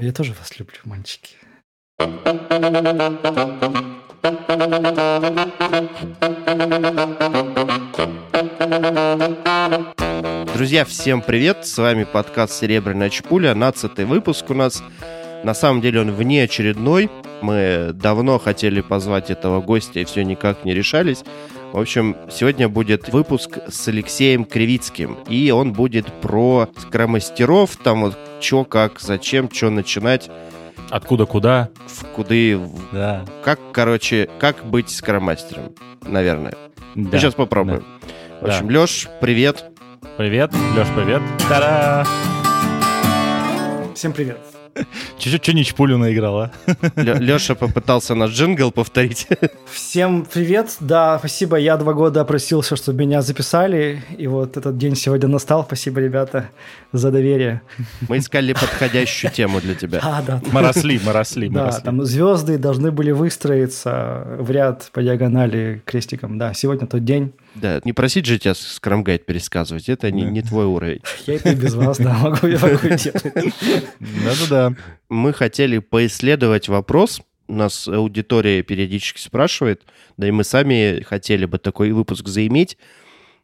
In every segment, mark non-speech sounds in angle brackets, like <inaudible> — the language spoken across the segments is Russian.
Я тоже вас люблю, мальчики. Друзья, всем привет! С вами подкаст «Серебряная чпуля», 12 выпуск у нас. На самом деле он внеочередной. Мы давно хотели позвать этого гостя и все никак не решались. В общем, сегодня будет выпуск с Алексеем Кривицким. И он будет про скромастеров, там вот что, как, зачем, что начинать. Откуда куда? В куды, Да. как, короче, как быть скромастером, наверное. да. Ну, сейчас попробуем. В Да. общем, Леш, привет. Привет, Леш, привет. Та-да! Всем привет. Чуть-чуть что чпулю наиграла. Леша попытался наш джингл повторить. Всем привет. Да, спасибо. Я два года просился, чтобы меня записали. И вот этот день сегодня настал. Спасибо, ребята, за доверие. Мы искали подходящую тему для тебя. <laughs> А, да. Мы росли, мы росли, Да, там звезды должны были выстроиться в ряд по диагонали крестиком. Да, сегодня тот день. Да, не просить же тебя скромгайд пересказывать, это не, Да. не твой уровень. <laughs> Я это без вас, да, могу, я могу. <laughs> Да-да-да. Мы хотели поисследовать вопрос, нас аудитория периодически спрашивает, да и мы сами хотели бы такой выпуск заиметь.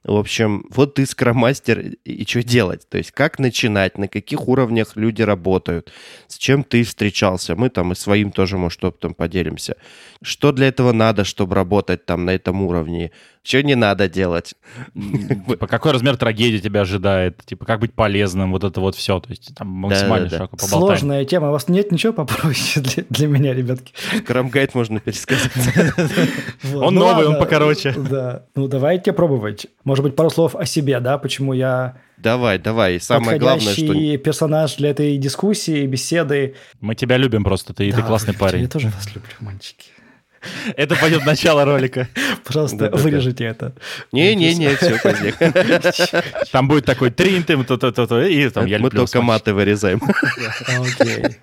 В общем, вот ты скромастер, и что делать? То есть как начинать, на каких уровнях люди работают, с чем ты встречался? Мы там и своим тоже, может, опытом поделимся. Что для этого надо, чтобы работать там на этом уровне? Что не надо делать? Типа, какой размер трагедии тебя ожидает? Типа, как быть полезным? Вот это вот все. То есть там максимально Да-да-да. широко поболтаем. Сложная тема. У вас нет ничего попроще для, для меня, ребятки? Скромгайд можно пересказать. <laughs> Он Ну новый, он покороче. Да. Ну, давайте пробовать. Может быть, пару слов о себе, да, почему я Давай, давай. И самое главное, что... персонаж для этой дискуссии, беседы. Мы тебя любим просто, ты, ты Да, классный вы- парень. Я тоже вас люблю, мальчики. <laughs> Это пойдет в начало ролика. <laughs> Пожалуйста, вырежите это. Не-не-не, все, позднее. <laughs> Там будет такой трин, ты, то, то, то, то, и там я Мы люблю только маты вырезаем. Окей.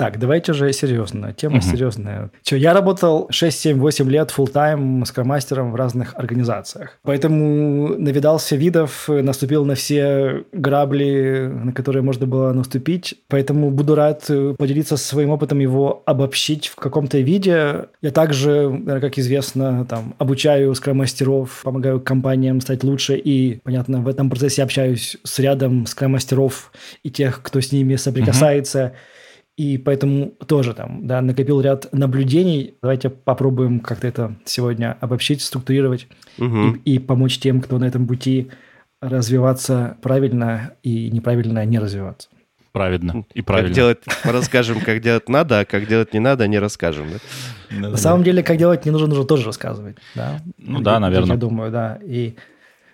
Так, давайте уже серьезно. Тема Мгм. серьезная. Че, я работал 6-7-8 лет full-time скромастером в разных организациях. Поэтому навидался видов, наступил на все грабли, на которые можно было наступить. Поэтому буду рад э, поделиться своим опытом, его обобщить в каком-то виде. Я также, как известно, там, обучаю скромастеров, помогаю компаниям стать лучше и, понятно, в этом процессе общаюсь с рядом скромастеров и тех, кто с ними соприкасается. И поэтому тоже там, да, накопил ряд наблюдений. Давайте попробуем как-то это сегодня обобщить, структурировать Мгм. и, и помочь тем, кто на этом пути развиваться правильно и неправильно не развиваться. Правильно. И Как правильно. делать, расскажем, как делать надо, а как делать не надо, не расскажем. да? На самом деле, как делать не нужно, нужно тоже рассказывать. Да? Ну да, Я- наверное. Я думаю, да. И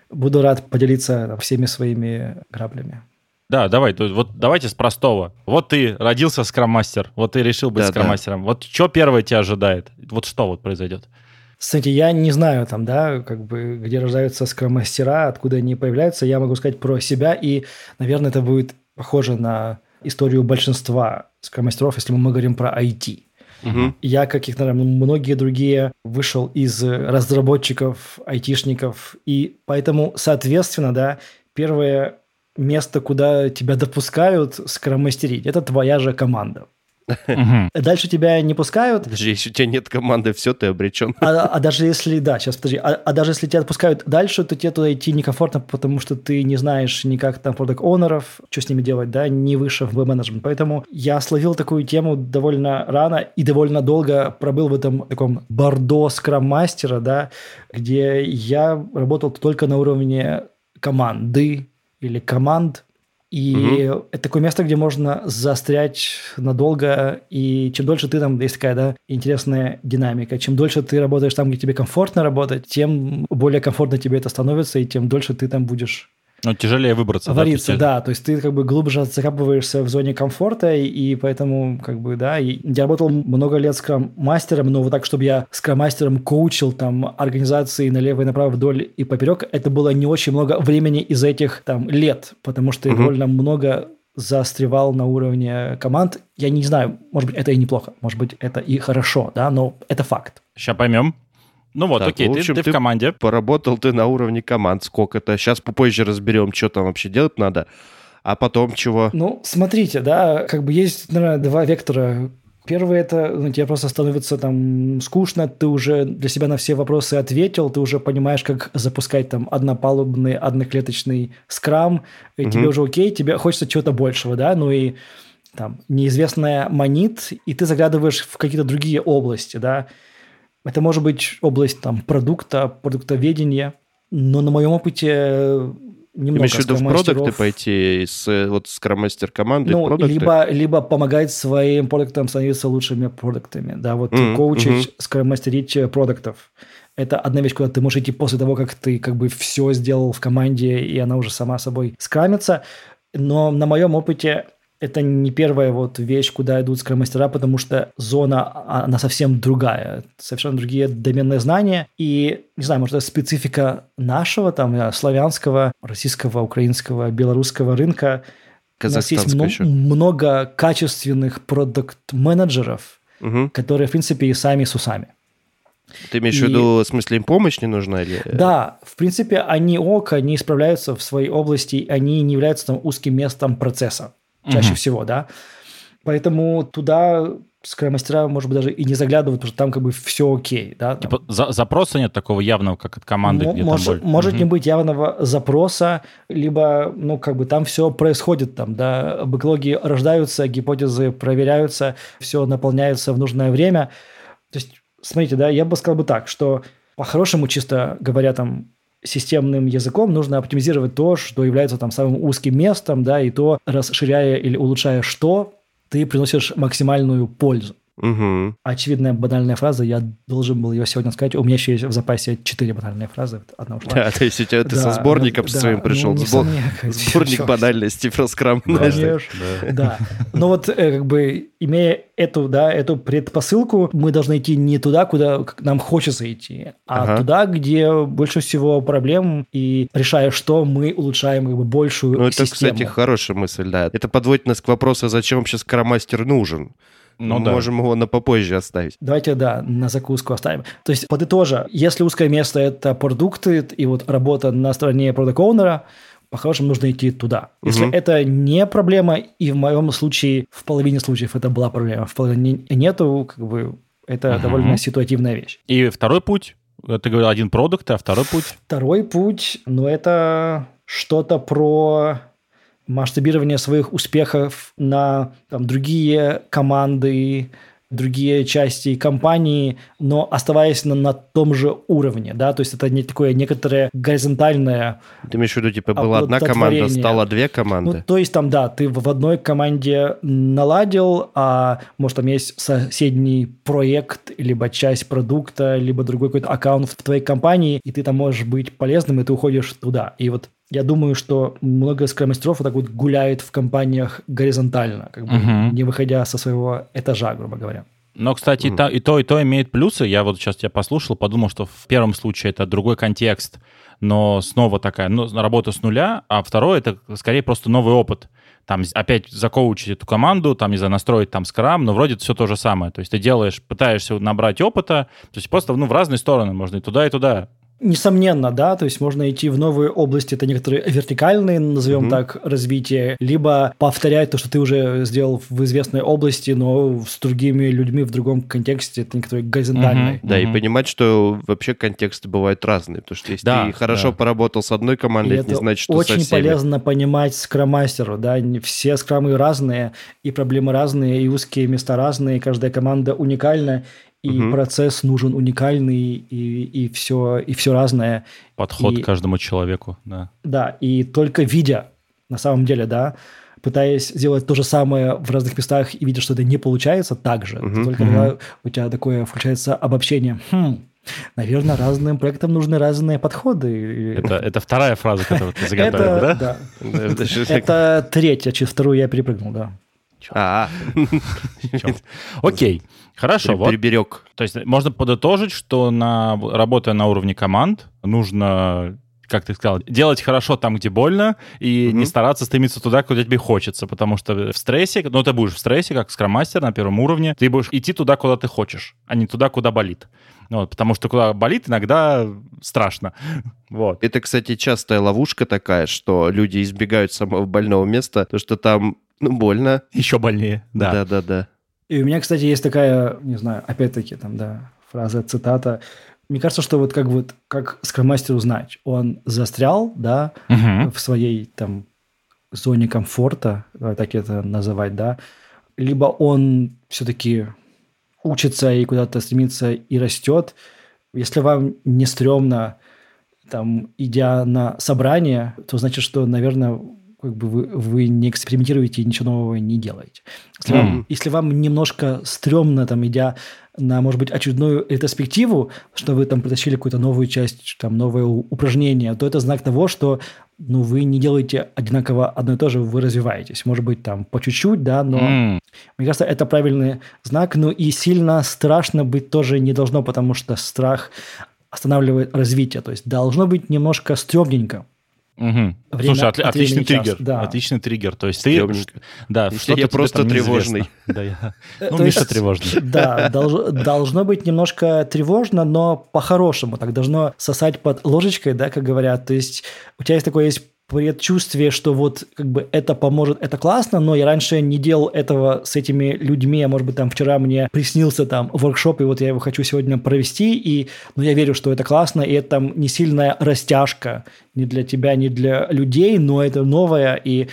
буду рад поделиться всеми своими граблями. Да, давай, вот давайте с простого. Вот ты родился скроммастер, вот ты решил быть Да, да. скроммастером. Вот что первое тебя ожидает? Вот что вот произойдет? Кстати, я не знаю там, да, как бы, где рождаются скромастера, откуда они появляются. Я могу сказать про себя, и, наверное, это будет похоже на историю большинства скромастеров, если мы говорим про IT. Мгм. Я, как и, наверное, многие другие, вышел из разработчиков, айтишников, и поэтому, соответственно, да, первое место, куда тебя допускают скромастерить, это твоя же команда. Дальше тебя не пускают, Даже если у тебя нет команды, все, ты обречен. а, а даже если, да, сейчас подожди, а, а даже если тебя отпускают дальше, то тебе туда идти некомфортно, потому что ты не знаешь никак там продакт оунеров что с ними делать, да, не выше в менеджмент. Поэтому я словил такую тему довольно рано и довольно долго пробыл в этом таком бордо скрам-мастера, да, где я работал только на уровне команды или команд, и это такое место, где можно застрять надолго, и чем дольше ты там, есть такая, да, интересная динамика, чем дольше ты работаешь там, где тебе комфортно работать, тем более комфортно тебе это становится, и тем дольше ты там будешь Ну, тяжелее выбраться. да, вариться, то есть, да, то есть ты как бы глубже закапываешься в зоне комфорта, и, и поэтому как бы, да, и я работал много лет скрам-мастером, но вот так, чтобы я скрам-мастером коучил там организации налево и направо вдоль и поперек, это было не очень много времени из этих там лет, потому что Мгм. довольно много застревал на уровне команд. Я не знаю, может быть, это и неплохо, может быть, это и хорошо, да, но это факт. Сейчас поймем. Ну вот, Так, окей, в ты- общем, ты, ты- в команде. Поработал ты на уровне команд сколько-то. Сейчас попозже разберем, что там вообще делать надо. А потом чего? Ну, смотрите, да, как бы есть, наверное, два вектора. Первый – это ну, тебе просто становится там скучно, ты уже для себя на все вопросы ответил, ты уже понимаешь, как запускать там однопалубный, одноклеточный скрам, и Мгм. тебе уже окей, тебе хочется чего-то большего, да, ну и там неизвестная манит, и ты заглядываешь в какие-то другие области, да. Это может быть область там продукта, продуктоведения, но на моем опыте э, немного имеешь в виду в продукты пойти с вот скромастер команды в ну, либо, либо помогать своим продуктам становиться лучшими продуктами, да, вот Мгм, коучить, мгм. скромастерить э, продуктов. Это одна вещь, куда ты можешь идти после того, как ты как бы все сделал в команде, и она уже сама собой скрамится. Но на моем опыте это не первая вот вещь, куда идут скромастера, потому что зона, а, она совсем другая. Совершенно другие доменные знания. И, не знаю, может, это специфика нашего, там, э, славянского, российского, украинского, белорусского рынка. У нас есть мно- еще. много качественных продукт-менеджеров, Мгм. которые, в принципе, и сами с усами. Ты имеешь в и- виду, в смысле, им помощь не нужна? Или... Да, в принципе, они ок, они справляются в своей области, они не являются там узким местом процесса, чаще Мгм. всего, да. Поэтому туда скромастера, может быть, даже и не заглядывают, потому что там как бы все окей, да. там. Типа за- запроса нет такого явного, как от команды, Мо- где там может, боль- может не Мгм. быть явного запроса, либо, ну, как бы там все происходит, там, да, бэклоги рождаются, гипотезы проверяются, все наполняется в нужное время. То есть, смотрите, да, я бы сказал бы так, что по-хорошему, чисто говоря, там, системным языком нужно оптимизировать то, что является там самым узким местом, да, и то, расширяя или улучшая что, ты приносишь максимальную пользу. Мгм. Очевидная банальная фраза, я должен был ее сегодня сказать. У меня еще есть в запасе четыре банальные фразы, одна ушла. Да, то есть у тебя ты со Да, сборником да, своим ну, пришел. не Сбор- Сборник банальностей про скрам. Да. Да. Да. Но вот э, как бы имея эту, да, эту предпосылку, мы должны идти не туда, куда нам хочется идти, а Ага. туда, где больше всего проблем, и решая что, мы улучшаем как бы большую Ну, это, систему. кстати, хорошая мысль, да. Это подводит нас к вопросу, зачем вообще скромастер нужен. Ну Мы да. можем его на попозже оставить. Давайте, да, на закуску оставим. То есть, подытожа, если узкое место – это продукты и вот работа на стороне продакт оунера по-хорошему нужно идти туда. Если Мгм. это не проблема, и в моем случае, в половине случаев это была проблема, в половине нету, как бы это Мгм. довольно ситуативная вещь. И второй путь, ты говорил один продукт, а второй путь Второй путь, ну, это что-то про масштабирование своих успехов на там, другие команды, другие части компании, но оставаясь на, на том же уровне, да, то есть это не такое некоторое горизонтальное, Ты имеешь в виду, типа, была одна команда, стала две ну, команды? то есть там, да, ты в одной команде наладил, а может там есть соседний проект, либо часть продукта, либо другой какой-то аккаунт в твоей компании, и ты там можешь быть полезным, и ты уходишь туда. И вот я думаю, что много скромастеров вот так вот гуляет в компаниях горизонтально, как бы Мгм. не выходя со своего этажа, грубо говоря. Но, кстати, и, та- и то, и то имеет плюсы. Я вот сейчас тебя послушал, подумал, что в первом случае это другой контекст, но снова такая ну, работа с нуля, а второй это скорее просто новый опыт. Там опять закоучить эту команду, там, не знаю, настроить там скрам, но вроде все то же самое. То есть ты делаешь, пытаешься набрать опыта, то есть просто ну, в разные стороны можно и туда, и туда. Несомненно, да, то есть можно идти в новые области, это некоторые вертикальные, назовем Мгм. так, развитие, либо повторять то, что ты уже сделал в известной области, но с другими людьми в другом контексте, это некоторые горизонтальные. Мгм. Да, и понимать, что вообще контексты бывают разные. Потому что если Да, ты хорошо да. поработал с одной И командой, это не это значит, что очень со всеми. полезно понимать скромастеру, да, не- все скрамы разные, и проблемы разные, и узкие места разные, каждая команда уникальна, и Мгм. процесс нужен уникальный, и, и, все, и все разное. Подход И- к каждому человеку, да. Да, и только видя, на самом деле, да, пытаясь сделать то же самое в разных местах и видя, что это не получается так же, Мгм. только тогда у тебя такое включается обобщение. Хм, наверное, разным проектам нужны разные подходы. Это, это вторая фраза, которую ты заготовил, да? да. Это третья, через вторую я перепрыгнул, да. А? Окей, хорошо. Вот приберег. То есть можно подытожить, что на, работая на уровне команд, нужно как ты сказал, делать хорошо там, где больно, и Мгм. не стараться стремиться туда, куда тебе хочется, потому что в стрессе, ну, ты будешь в стрессе, как скроммастер на первом уровне, ты будешь идти туда, куда ты хочешь, а не туда, куда болит. Вот, потому что куда болит, иногда страшно. <laughs> Вот. Это, кстати, частая ловушка такая, что люди избегают самого больного места, то что там, ну, больно. Еще больнее, да. Да-да-да. И у меня, кстати, есть такая, не знаю, опять-таки, там, да, фраза, цитата. Мне кажется, что вот как вот, как скромастеру знать, он застрял, да, Мгм. в своей там зоне комфорта, так это называть, да, либо он все-таки учится и куда-то стремится и растет. Если вам не стрёмно, там, идя на собрание, то значит, что, наверное, как бы вы, вы не экспериментируете и ничего нового не делаете. Если, вам, М. если вам немножко стрёмно, там, идя на, может быть, очередную ретроспективу, что вы там притащили какую-то новую часть, там, новое упражнение, то это знак того, что ну, вы не делаете одинаково одно и то же, вы развиваетесь. Может быть, там, по чуть-чуть, да, но... М. Мне кажется, это правильный знак, но и сильно страшно быть тоже не должно, потому что страх останавливает развитие. То есть должно быть немножко стрёмненько. Мгм. Время Слушай, отли- от отличный час, триггер. да. Отличный триггер. То есть ты... Стрёмненько. Да, что-то я просто тревожный. <laughs> Да, я... <laughs> Ну, Миша тревожный. <laughs> Да, долж- должно быть немножко тревожно, но по-хорошему. Так должно сосать под ложечкой, да, как говорят. То есть у тебя есть такое есть предчувствие, что вот как бы это поможет, это классно, но я раньше не делал этого с этими людьми, а может быть там вчера мне приснился там воркшоп, и вот я его хочу сегодня провести, и ну, я верю, что это классно, и это там не сильная растяжка ни для тебя, ни для людей, но это новое, и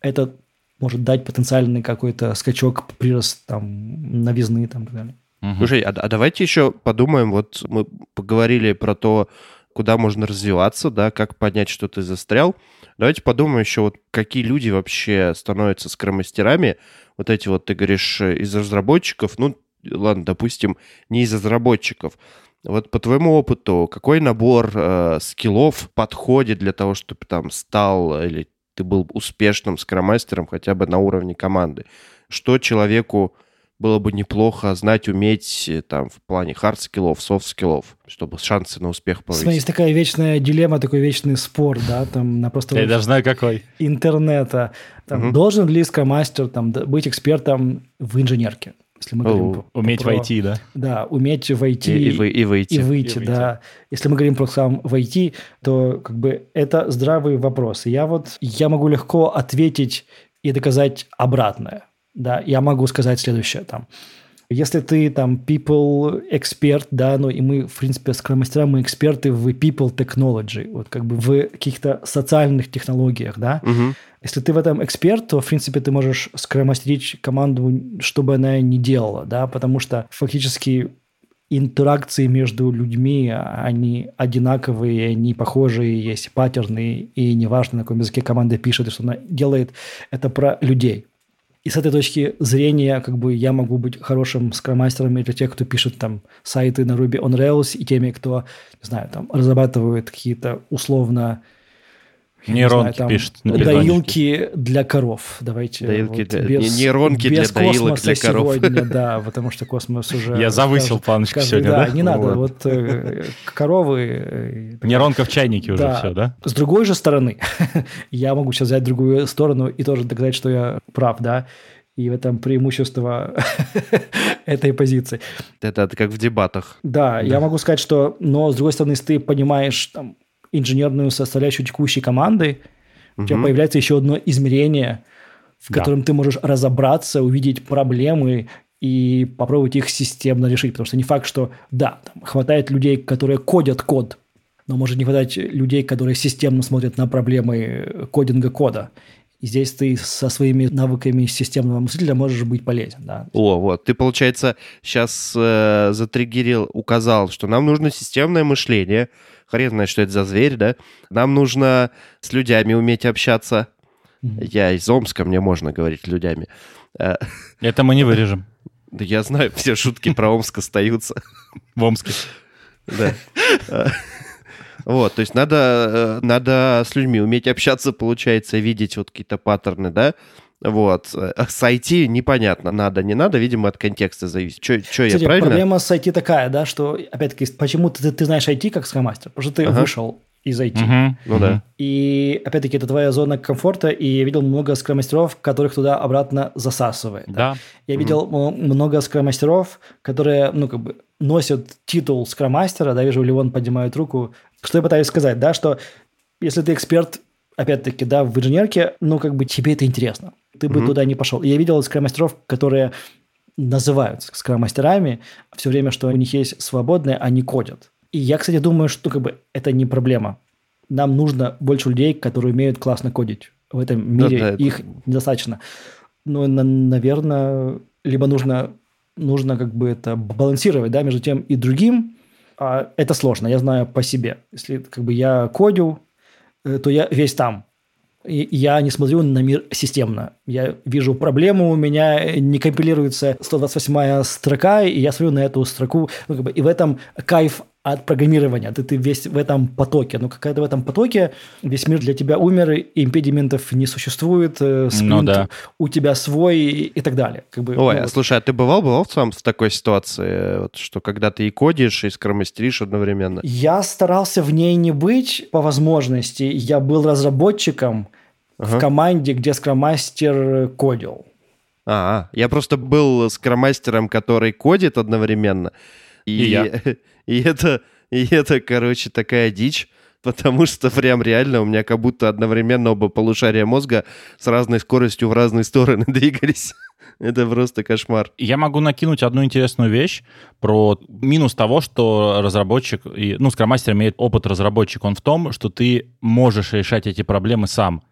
это может дать потенциальный какой-то скачок, прирост там новизны там и так далее. Мгм. Слушай, а, а давайте еще подумаем, вот мы поговорили про то, куда можно развиваться, да, как понять, что ты застрял. Давайте подумаем еще, вот какие люди вообще становятся скромастерами. Вот эти вот, ты говоришь, из разработчиков, ну, ладно, допустим, не из разработчиков. Вот по твоему опыту, какой набор э, скиллов подходит для того, чтобы там стал или ты был успешным скрам-мастером хотя бы на уровне команды? Что человеку было бы неплохо знать, уметь э, там в плане хард-скиллов, софт-скиллов, чтобы шансы на успех Смотри, повысить? есть такая вечная дилемма, такой вечный спор, да, там на просто Я даже знаю, какой. интернета. Там, Мгм. Должен ли скромастер там, быть экспертом в инженерке? Если мы говорим О, про- Уметь про- войти, да? Да, уметь войти И, и вы- и выйти. и выйти, И выйти. да. Если мы говорим про сам войти, то как бы это здравый вопрос. Я вот, я могу легко ответить и доказать обратное. Да, я могу сказать следующее там. Если ты там people эксперт, да, ну и мы, в принципе, скромастера, мы эксперты в people technology, вот как бы в каких-то социальных технологиях, да. Мгм. Если ты в этом эксперт, то, в принципе, ты можешь скромастерить команду, чтобы она не делала, да, потому что фактически интеракции между людьми, они одинаковые, они похожие, есть паттерны, и неважно, на каком языке команда пишет и что она делает, это про людей. И с этой точки зрения, как бы я могу быть хорошим скромастером для тех, кто пишет там сайты на Ruby on Rails, и теми, кто, не знаю, там разрабатывает какие-то условно я не Нейронки знаю, там, пишет доилки для коров. Давайте. Доилки вот для- без- не- нейронки для без доилок космоса для коров. сегодня, да, <laughs> потому что космос уже... Я завысил каждый- планочку каждый- сегодня, да? не надо. Вот. Вот э, коровы... э, Нейронка в чайнике уже Да. все, да? С другой же стороны, <laughs> я могу сейчас взять другую сторону и тоже доказать, что я прав, да. И в этом преимущество <laughs> этой позиции. Это как в дебатах. Да, я могу сказать, что, но с другой стороны, если ты понимаешь там, инженерную составляющую текущей команды, у тебя появляется еще одно измерение, в Да. котором ты можешь разобраться, увидеть проблемы и попробовать их системно решить. Потому что не факт, что да, там, хватает людей, которые кодят код, но может не хватать людей, которые системно смотрят на проблемы кодинга кода. И здесь ты со своими навыками системного мыслителя можешь быть полезен. Да? О, вот, ты, получается, сейчас э, затриггерил, указал, что нам нужно системное мышление. Хрен знает, что это за зверь, да? Нам нужно с людьми уметь общаться. Мгм. Я из Омска, мне можно говорить людьми. Э, Это мы не вырежем <laughs> да я знаю, все шутки про Омск остаются. в Омске. Да. <laughs> Вот, то есть надо, э, надо с людьми уметь общаться, получается, видеть вот какие-то паттерны, да? Вот. Э, С IT непонятно, надо, не надо, видимо, от контекста зависит. Что я Кстати, правильно? проблема с IT такая, да, что, опять-таки, почему ты, ты знаешь IT как скромастер? Потому что ты Ага. вышел и зайти. Мгм, Ну да. И опять-таки это твоя зона комфорта, и я видел много скромастеров, которых туда обратно засасывает. Да. Я видел м- много скромастеров, которые, ну, как бы, носят титул скромастера, да, вижу, Леон поднимает руку. Что я пытаюсь сказать, да, что если ты эксперт, опять-таки, да, в инженерке, ну, как бы тебе это интересно. Ты бы Мгм. туда не пошел. Я видел скромастеров, которые называются скромастерами, все время, что у них есть свободное, они кодят. И я, кстати, думаю, что как бы это не проблема. Нам нужно больше людей, которые умеют классно кодить. В этом мире да, это- их недостаточно. Но, на- наверное, либо нужно, нужно как бы это балансировать, да, между тем и другим. А это сложно, я знаю по себе. Если как бы я кодю, э, то я весь там. И я не смотрю на мир системно. Я вижу проблему, у меня не компилируется 128 строка, и я смотрю на эту строку. Ну, как бы, и в этом кайф от программирования. Ты, ты весь в этом потоке. Но когда ты в этом потоке, весь мир для тебя умер, и импедиментов не существует, э, спринт Ну да. у тебя свой и, и так далее. Как бы, Ой, ну, вот. слушай, а ты бывал, бывал сам в такой ситуации, вот, что когда ты и кодишь, и скромастеришь одновременно? Я старался в ней не быть по возможности. Я был разработчиком Ага. в команде, где скромастер кодил. А, я просто был скромастером, который кодит одновременно. И, И я. <laughs> и это, и это, короче, такая дичь, потому что прям реально у меня как будто одновременно оба полушария мозга с разной скоростью в разные стороны <laughs> двигались. Это просто кошмар. Я могу накинуть одну интересную вещь про минус того, что разработчик, ну, скромастер имеет опыт разработчик, он в том, что ты можешь решать эти проблемы сам.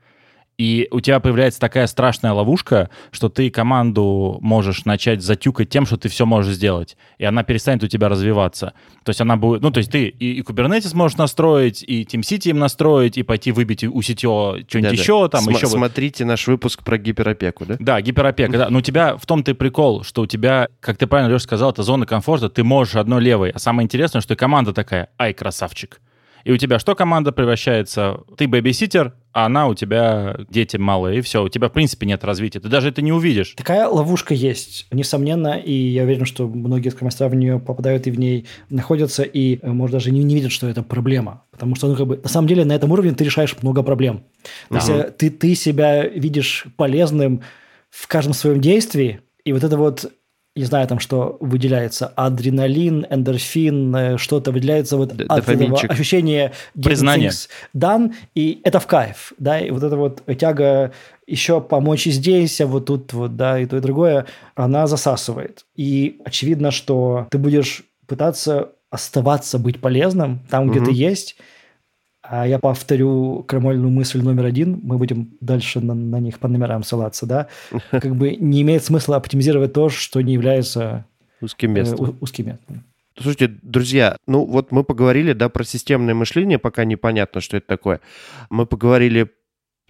И у тебя появляется такая страшная ловушка, что ты команду можешь начать затюкать тем, что ты все можешь сделать, и она перестанет у тебя развиваться. То есть она будет, ну, то есть ты и, и Kubernetes можешь настроить, и TeamCity им настроить, и пойти выбить у CTO что-нибудь еще, там Сма- еще... Смотрите наш выпуск про гиперопеку, да? да, гиперопека, да. Но у тебя в том-то и прикол, что у тебя, как ты правильно, Леша, сказал, это зона комфорта, ты можешь одной левой. А самое интересное, что и команда такая, ай, красавчик. И у тебя что команда превращается? Ты бэбиситер, а она у тебя дети малые, и все. У тебя, в принципе, нет развития. Ты даже это не увидишь. Такая ловушка есть, несомненно, и я уверен, что многие скромастера в нее попадают и в ней находятся, и, э, может, даже не, не видят, что это проблема. Потому что, ну, как бы, на самом деле, на этом уровне ты решаешь много проблем. То есть, э, ты, ты себя видишь полезным в каждом своем действии, и вот это вот не знаю, там что выделяется, адреналин, эндорфин, э, что-то выделяется вот Д- от этого ощущения things done, и это в кайф, да, и вот эта вот тяга еще помочь и здесь, а вот тут вот, да, и то, и другое, она засасывает. И очевидно, что ты будешь пытаться оставаться, быть полезным там, где Мгм. ты есть, а я повторю крамольную мысль номер один, мы будем дальше на, на них по номерам ссылаться, да, <laughs> как бы не имеет смысла оптимизировать то, что не является Узким э, местом. у- узким местом. Слушайте, друзья, ну вот мы поговорили, да, про системное мышление, пока непонятно, что это такое. Мы поговорили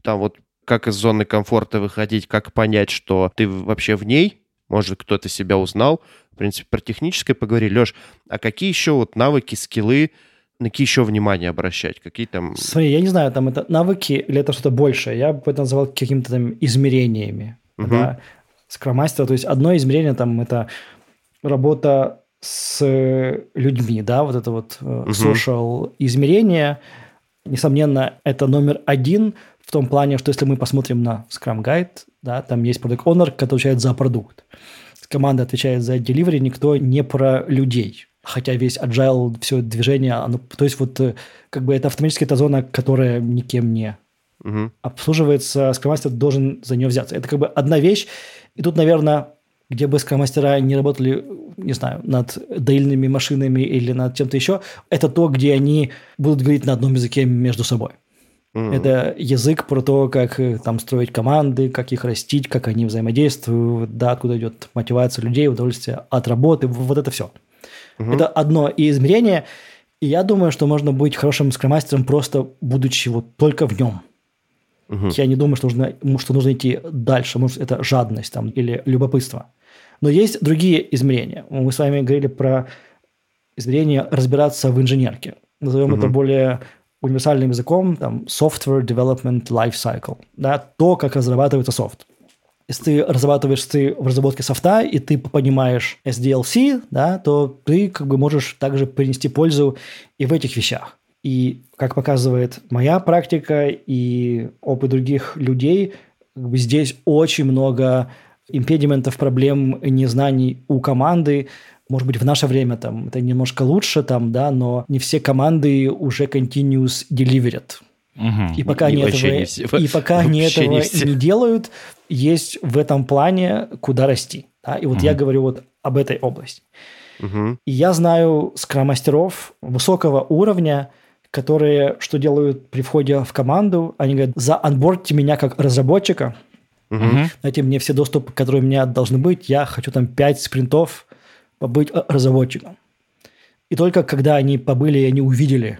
там вот как из зоны комфорта выходить, как понять, что ты вообще в ней, может, кто-то себя узнал. В принципе, про техническое поговорили. Леш, а какие еще вот навыки, скиллы, на какие еще внимание обращать? Какие там... Смотри, я не знаю, там это навыки или это что-то большее. Я бы это называл какими-то там измерениями. Мгм. Да, скромастера. То есть одно измерение там это работа с э, людьми, да, вот это вот э, social измерение. Несомненно, это номер один в том плане, что если мы посмотрим на Scrum Guide, да, там есть product owner, который отвечает за продукт. Команда отвечает за delivery, никто не про людей. Хотя весь agile, все движение, оно, то есть вот э, как бы это автоматически эта зона, которая никем не Мгм. обслуживается, скромастер должен за нее взяться. Это как бы одна вещь. И тут, наверное, где бы скромастера не работали, не знаю, над доильными машинами или над чем-то еще, это то, где они будут говорить на одном языке между собой. Мгм. Это язык про то, как э, там строить команды, как их растить, как они взаимодействуют, да, откуда идет мотивация людей, удовольствие от работы, вот это все. Мгм. Это одно и измерение, и я думаю, что можно быть хорошим скромастером просто будучи вот только в нем. Мгм. Я не думаю, что нужно, что нужно идти дальше. Может, это жадность там, или любопытство. Но есть другие измерения. Мы с вами говорили про измерение разбираться в инженерке. Назовем это Мгм. более универсальным языком, там, software development life cycle. Да, то, как разрабатывается софт. Если ты разрабатываешь ты в разработке софта, и ты понимаешь SDLC, да, то ты как бы можешь также принести пользу и в этих вещах. И, как показывает моя практика и опыт других людей, как бы здесь очень много импедиментов, проблем, незнаний у команды. Может быть, в наше время там это немножко лучше, там, да, но не все команды уже continuous delivered. И пока, И они этого, не все. и пока они этого не все. не делают, есть в этом плане куда расти. да. И вот я говорю вот об этой области. Мгм. И я знаю скрам-мастеров высокого уровня, которые что делают при входе в команду? Они говорят, заанбордьте меня как разработчика, дайте мне все доступы, которые у меня должны быть, я хочу там 5 спринтов побыть э, разработчиком. И только когда они побыли и они увидели,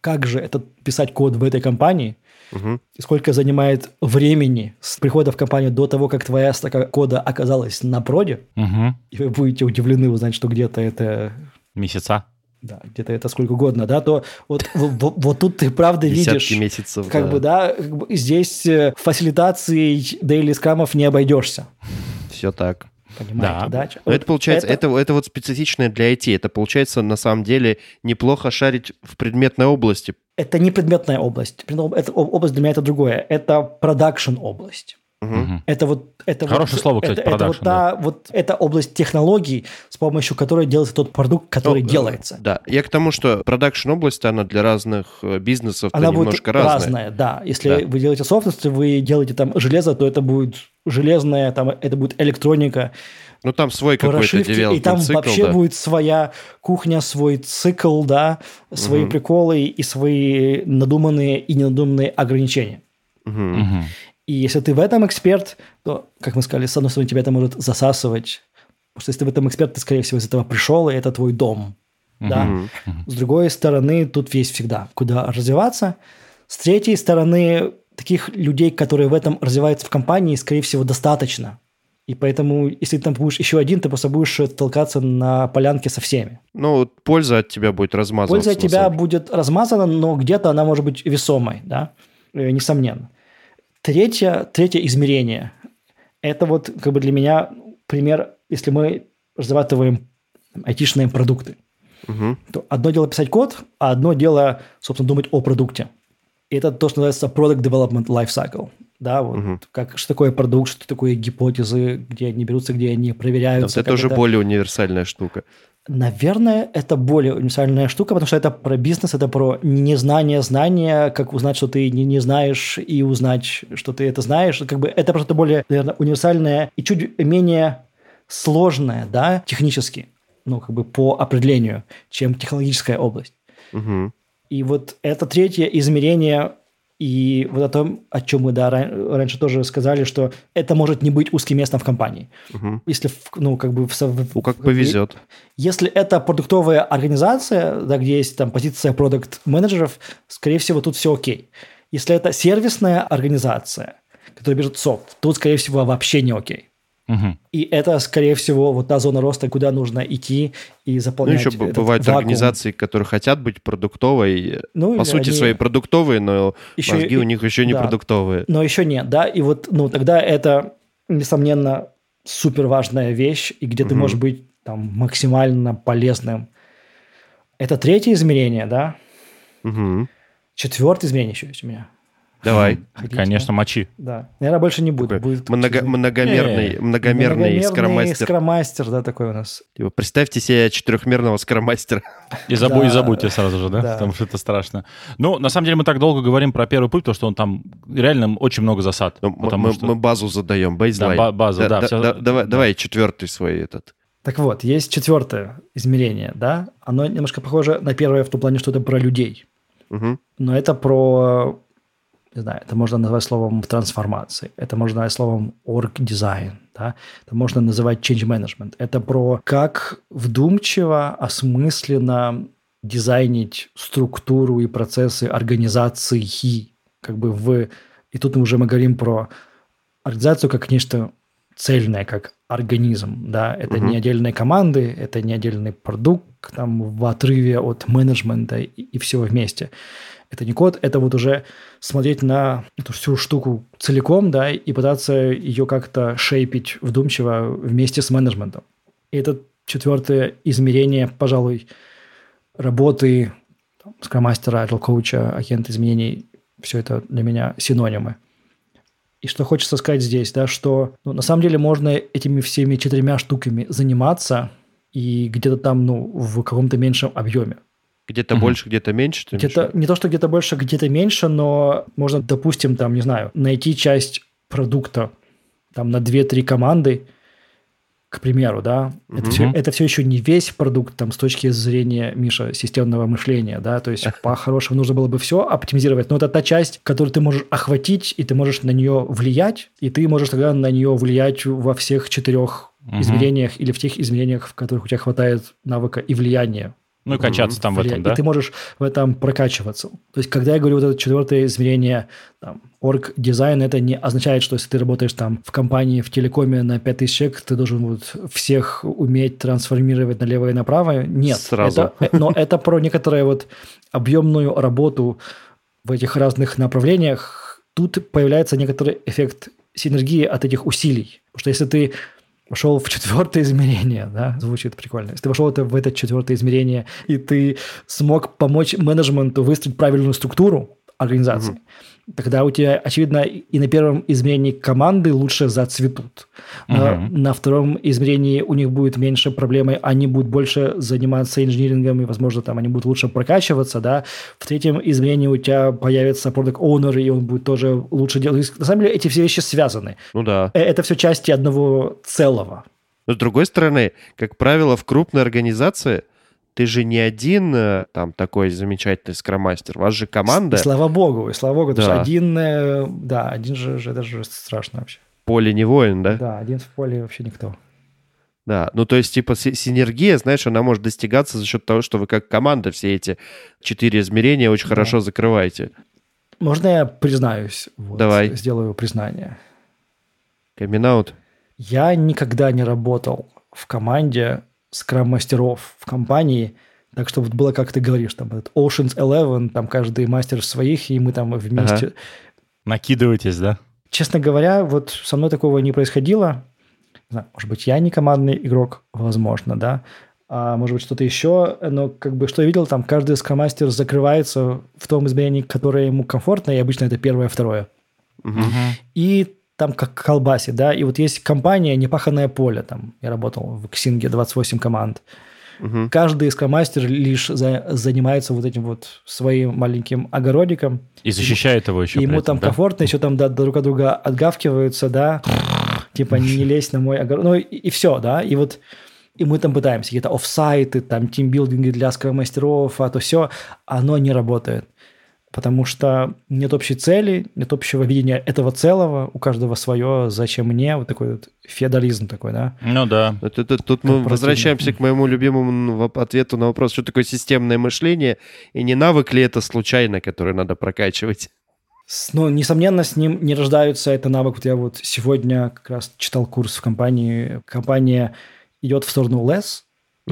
как же это писать код в этой компании, и сколько занимает времени с прихода в компанию до того, как твоя строка кода оказалась на проде, Мгм. и вы будете удивлены узнать, что где-то это Месяца. да, где-то это сколько угодно, да, то вот, <laughs> в- в- вот тут ты правда видишь, месяцев. как бы, да, как бы здесь э, фасилитацией дейли скрамов не обойдешься. Все так. Понимаете, Да. да? Ну, это получается, это... Это, вот специфичное для IT. Это получается на самом деле неплохо шарить в предметной области. это не предметная область. Это об- область для меня это другое. Это продакшн область. Мгм. Это вот это Хорошее вот, слово, кстати, это, это вот production, та вот эта область технологий, с помощью которой делается тот продукт, который Ну, э, делается. Да, я к тому, что продакшн область, она для разных э, бизнесов Она будет немножко разная. разная, да. Если Да. вы делаете софт, если вы делаете там железо, то это будет железное, там это будет электроника, Ну, там свой какой-то прошивки, и там цикл, вообще да. будет своя кухня, свой цикл, да, свои Мгм. приколы и свои надуманные и ненадуманные ограничения. Мгм. Мгм. И если ты в этом эксперт, то, как мы сказали, с одной стороны, тебя это может засасывать. Потому что если ты в этом эксперт, ты, скорее всего, из этого пришел, и это твой дом. Да? Мгм. С другой стороны, тут есть всегда куда развиваться. С третьей стороны, таких людей, которые в этом развиваются в компании, скорее всего, достаточно. И поэтому, если ты там будешь еще один, ты просто будешь толкаться на полянке со всеми. Ну, вот польза от тебя будет размазываться. Польза от тебя будет размазана, но где-то она может быть весомой, да, Э, несомненно. Третье, третье измерение – это вот как бы для меня пример, если мы разрабатываем айтишные продукты, Мгм. то одно дело писать код, а одно дело, собственно, думать о продукте. И это то, что называется Product Development Life Cycle. Да, вот Мгм. как, что такое продукт, что такое гипотезы, где они берутся, где они Да, проверяются. вот это уже более универсальная штука. Наверное, это более универсальная штука, потому что это про бизнес, это про незнание знания, как узнать, что ты не, не знаешь, и узнать, что ты это знаешь. Как бы это просто более, наверное, универсальное и чуть менее сложное, да, технически, ну, как бы по определению, чем технологическая область. Мгм. И вот это третье измерение, и вот о том, о чем мы да, ран- раньше тоже сказали, что это может не быть узким местом в компании. Мгм. Если, ну, как бы... В, Ну, как в- повезет. если это продуктовая организация, да, где есть там позиция продукт-менеджеров, скорее всего, тут все окей. Если это сервисная организация, которая берет софт, тут, скорее всего, вообще не окей. Мгм. И это, скорее всего, вот та зона роста, куда нужно идти и Ну, заполнять еще б- этот бывают вакуум. организации, которые хотят быть продуктовой. Ну, По сути, они- свои продуктовые, но Еще мозги у них еще не да. продуктовые. Но еще нет, да, и вот, ну, тогда это, несомненно, супер важная вещь, и где ты Мгм. можешь быть там максимально полезным. Это третье измерение, да. Мгм. Четвертое измерение еще есть у меня. Давай. Хотите? Конечно, мочи. Да. Наверное, больше не будет. Такой будет много- многомерный, Не, многомерный скромастер. скромастер, да, такой у нас. Типа, Представьте себе четырехмерного скромастера. И, забудь, Да. и забудьте сразу же, да? Да. Потому что это страшно. Ну, на самом деле, мы так долго говорим про первый путь, потому что он там реально очень много засад. Ну, мы, потому мы- что... мы базу задаем, бейзлайн. ба- базу, да, всё- давай, да. давай четвертый свой этот. Так вот, есть четвертое измерение, да. Оно немножко похоже на первое в том плане, что это про людей. Мгм. Но это про, не знаю, это можно назвать словом трансформации, это можно назвать словом орг-дизайн, да? это можно называть change management. Это про как вдумчиво, осмысленно дизайнить структуру и процессы организации, как бы в... И тут мы уже мы говорим про организацию как нечто цельное, как организм, да, это Мгм. не отдельные команды, это не отдельный продукт там в отрыве от менеджмента и, и всего вместе. Это не код, это вот уже смотреть на эту всю штуку целиком, да, и пытаться ее как-то шейпить вдумчиво вместе с менеджментом. И это четвертое измерение, пожалуй, работы скромастера, agile коуча, агент изменений, все это для меня синонимы. И что хочется сказать здесь, да, что ну, на самом деле можно этими всеми четырьмя штуками заниматься и где-то там, ну, в каком-то меньшем объеме. Где-то угу. больше, где-то меньше? Где-то, не то, что где-то больше, где-то меньше, но можно, допустим, там, не знаю, найти часть продукта там на 2-3 команды, к примеру, да, угу. это, все, это все еще не весь продукт там с точки зрения, Миша, системного мышления, да, то есть <laughs> по-хорошему нужно было бы все оптимизировать, но это та часть, которую ты можешь охватить, и ты можешь на нее влиять, и ты можешь тогда на нее влиять во всех четырех угу. измерениях или в тех измерениях, в которых у тебя хватает навыка и влияния. Ну и качаться там в этом, да? И ты можешь в этом прокачиваться. То есть, когда я говорю вот это четвертое измерение, там, орг-дизайн, это не означает, что если ты работаешь там в компании, в телекоме на 5000 человек, ты должен вот всех уметь трансформировать налево и направо. Нет. Сразу. Это, но это про некоторую вот объемную работу в этих разных направлениях. Тут появляется некоторый эффект синергии от этих усилий. Потому что если ты вошел в четвертое измерение, да, звучит прикольно. Если ты вошел это, в это четвертое измерение, и ты смог помочь менеджменту выстроить правильную структуру организации, угу тогда у тебя, очевидно, и на первом измерении команды лучше зацветут. На, угу. на втором измерении у них будет меньше проблемы, они будут больше заниматься инжинирингом, и, возможно, там они будут лучше прокачиваться, да. В третьем измерении у тебя появится product owner, и он будет тоже лучше делать. На самом деле эти все вещи связаны. Ну да. Э, это все части одного целого. Но с другой стороны, как правило, в крупной организации – ты же не один э, там такой замечательный скромастер, у вас же команда. И слава богу, и слава богу, да. потому что один, э, да, один же, же это же страшно вообще. Поле не воин, да? Да, один в поле вообще никто. Да, ну то есть типа синергия, знаешь, она может достигаться за счет того, что вы как команда все эти четыре измерения очень да. хорошо закрываете. Можно я признаюсь? Вот, Давай. Сделаю признание. Камин-аут. Я никогда не работал в команде, скрам-мастеров в компании, так что вот было, как ты говоришь, там этот Ocean's Eleven, там каждый мастер своих, и мы там вместе... Ага. Накидываетесь, да? Честно говоря, вот со мной такого не происходило. Не знаю, может быть, я не командный игрок, возможно, да, а может быть, что-то еще, но как бы что я видел, там каждый скромастер закрывается в том измерении, которое ему комфортно, и обычно это первое, второе. Угу. И там как колбасе, да, и вот есть компания «Непаханное поле», там, я работал в Ксинге, 28 команд. Угу. Каждый скромастер лишь за, занимается вот этим вот своим маленьким огородиком. И защищает его еще. И ему этом, там да? комфортно, еще там да, друг от друга отгавкиваются, да, <laughs> типа не лезь на мой огород, ну и, и все, да, и вот и мы там пытаемся, какие-то офсайты, там тимбилдинги для скромастеров, а то все, оно не работает потому что нет общей цели, нет общего видения этого целого, у каждого свое, зачем мне, вот такой вот феодализм такой, да? Ну да. Это, это, тут мы возвращаемся к моему любимому ответу на вопрос, что такое системное мышление, и не навык ли это случайно, который надо прокачивать? Ну, несомненно, с ним не рождаются. Это навык. Вот я вот сегодня как раз читал курс в компании. Компания идет в сторону less,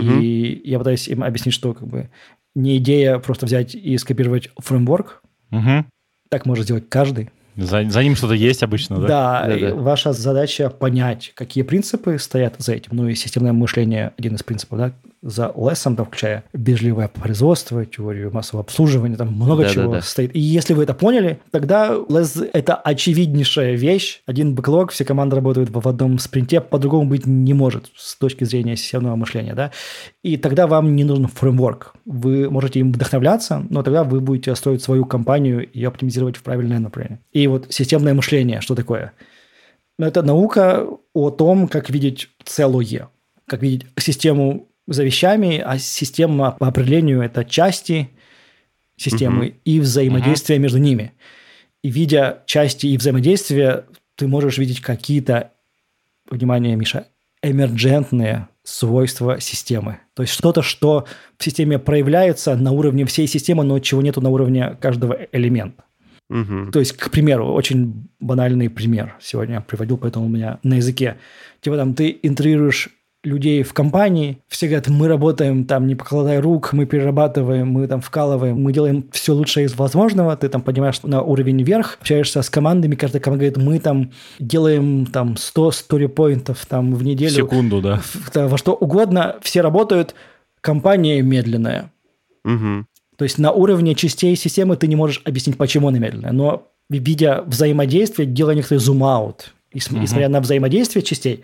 угу. и я пытаюсь им объяснить, что как бы не идея просто взять и скопировать фреймворк. Угу. Так может сделать каждый. За, за ним что-то есть обычно, да? Да, да, да, ваша задача понять, какие принципы стоят за этим. Ну и системное мышление один из принципов, да, за лессом, там, включая безливое производство, теорию массового обслуживания, там много да, чего да, да. стоит. И если вы это поняли, тогда less – это очевиднейшая вещь. Один бэклог, все команды работают в одном спринте, по-другому быть не может с точки зрения системного мышления, да. И тогда вам не нужен фреймворк. Вы можете им вдохновляться, но тогда вы будете строить свою компанию и оптимизировать в правильное направление. И вот системное мышление, что такое? Это наука о том, как видеть целое, как видеть систему за вещами, а система по определению это части системы угу. и взаимодействие угу. между ними. И видя части и взаимодействия, ты можешь видеть какие-то, внимание, Миша, эмерджентные свойства системы. То есть что-то, что в системе проявляется на уровне всей системы, но чего нету на уровне каждого элемента. Угу. То есть, к примеру, очень банальный пример сегодня я приводил, поэтому у меня на языке. Типа там ты интегрируешь людей в компании, все говорят, мы работаем там, не покладая рук, мы перерабатываем, мы там вкалываем, мы делаем все лучшее из возможного, ты там поднимаешь на уровень вверх, общаешься с командами, каждая команда говорит, мы там делаем там 100 стори-поинтов там в неделю. Секунду, да. В, во что угодно, все работают, компания медленная. Угу. То есть на уровне частей системы ты не можешь объяснить, почему она медленная, но видя взаимодействие, делая некоторый зум-аут, и, угу. и смотря на взаимодействие частей,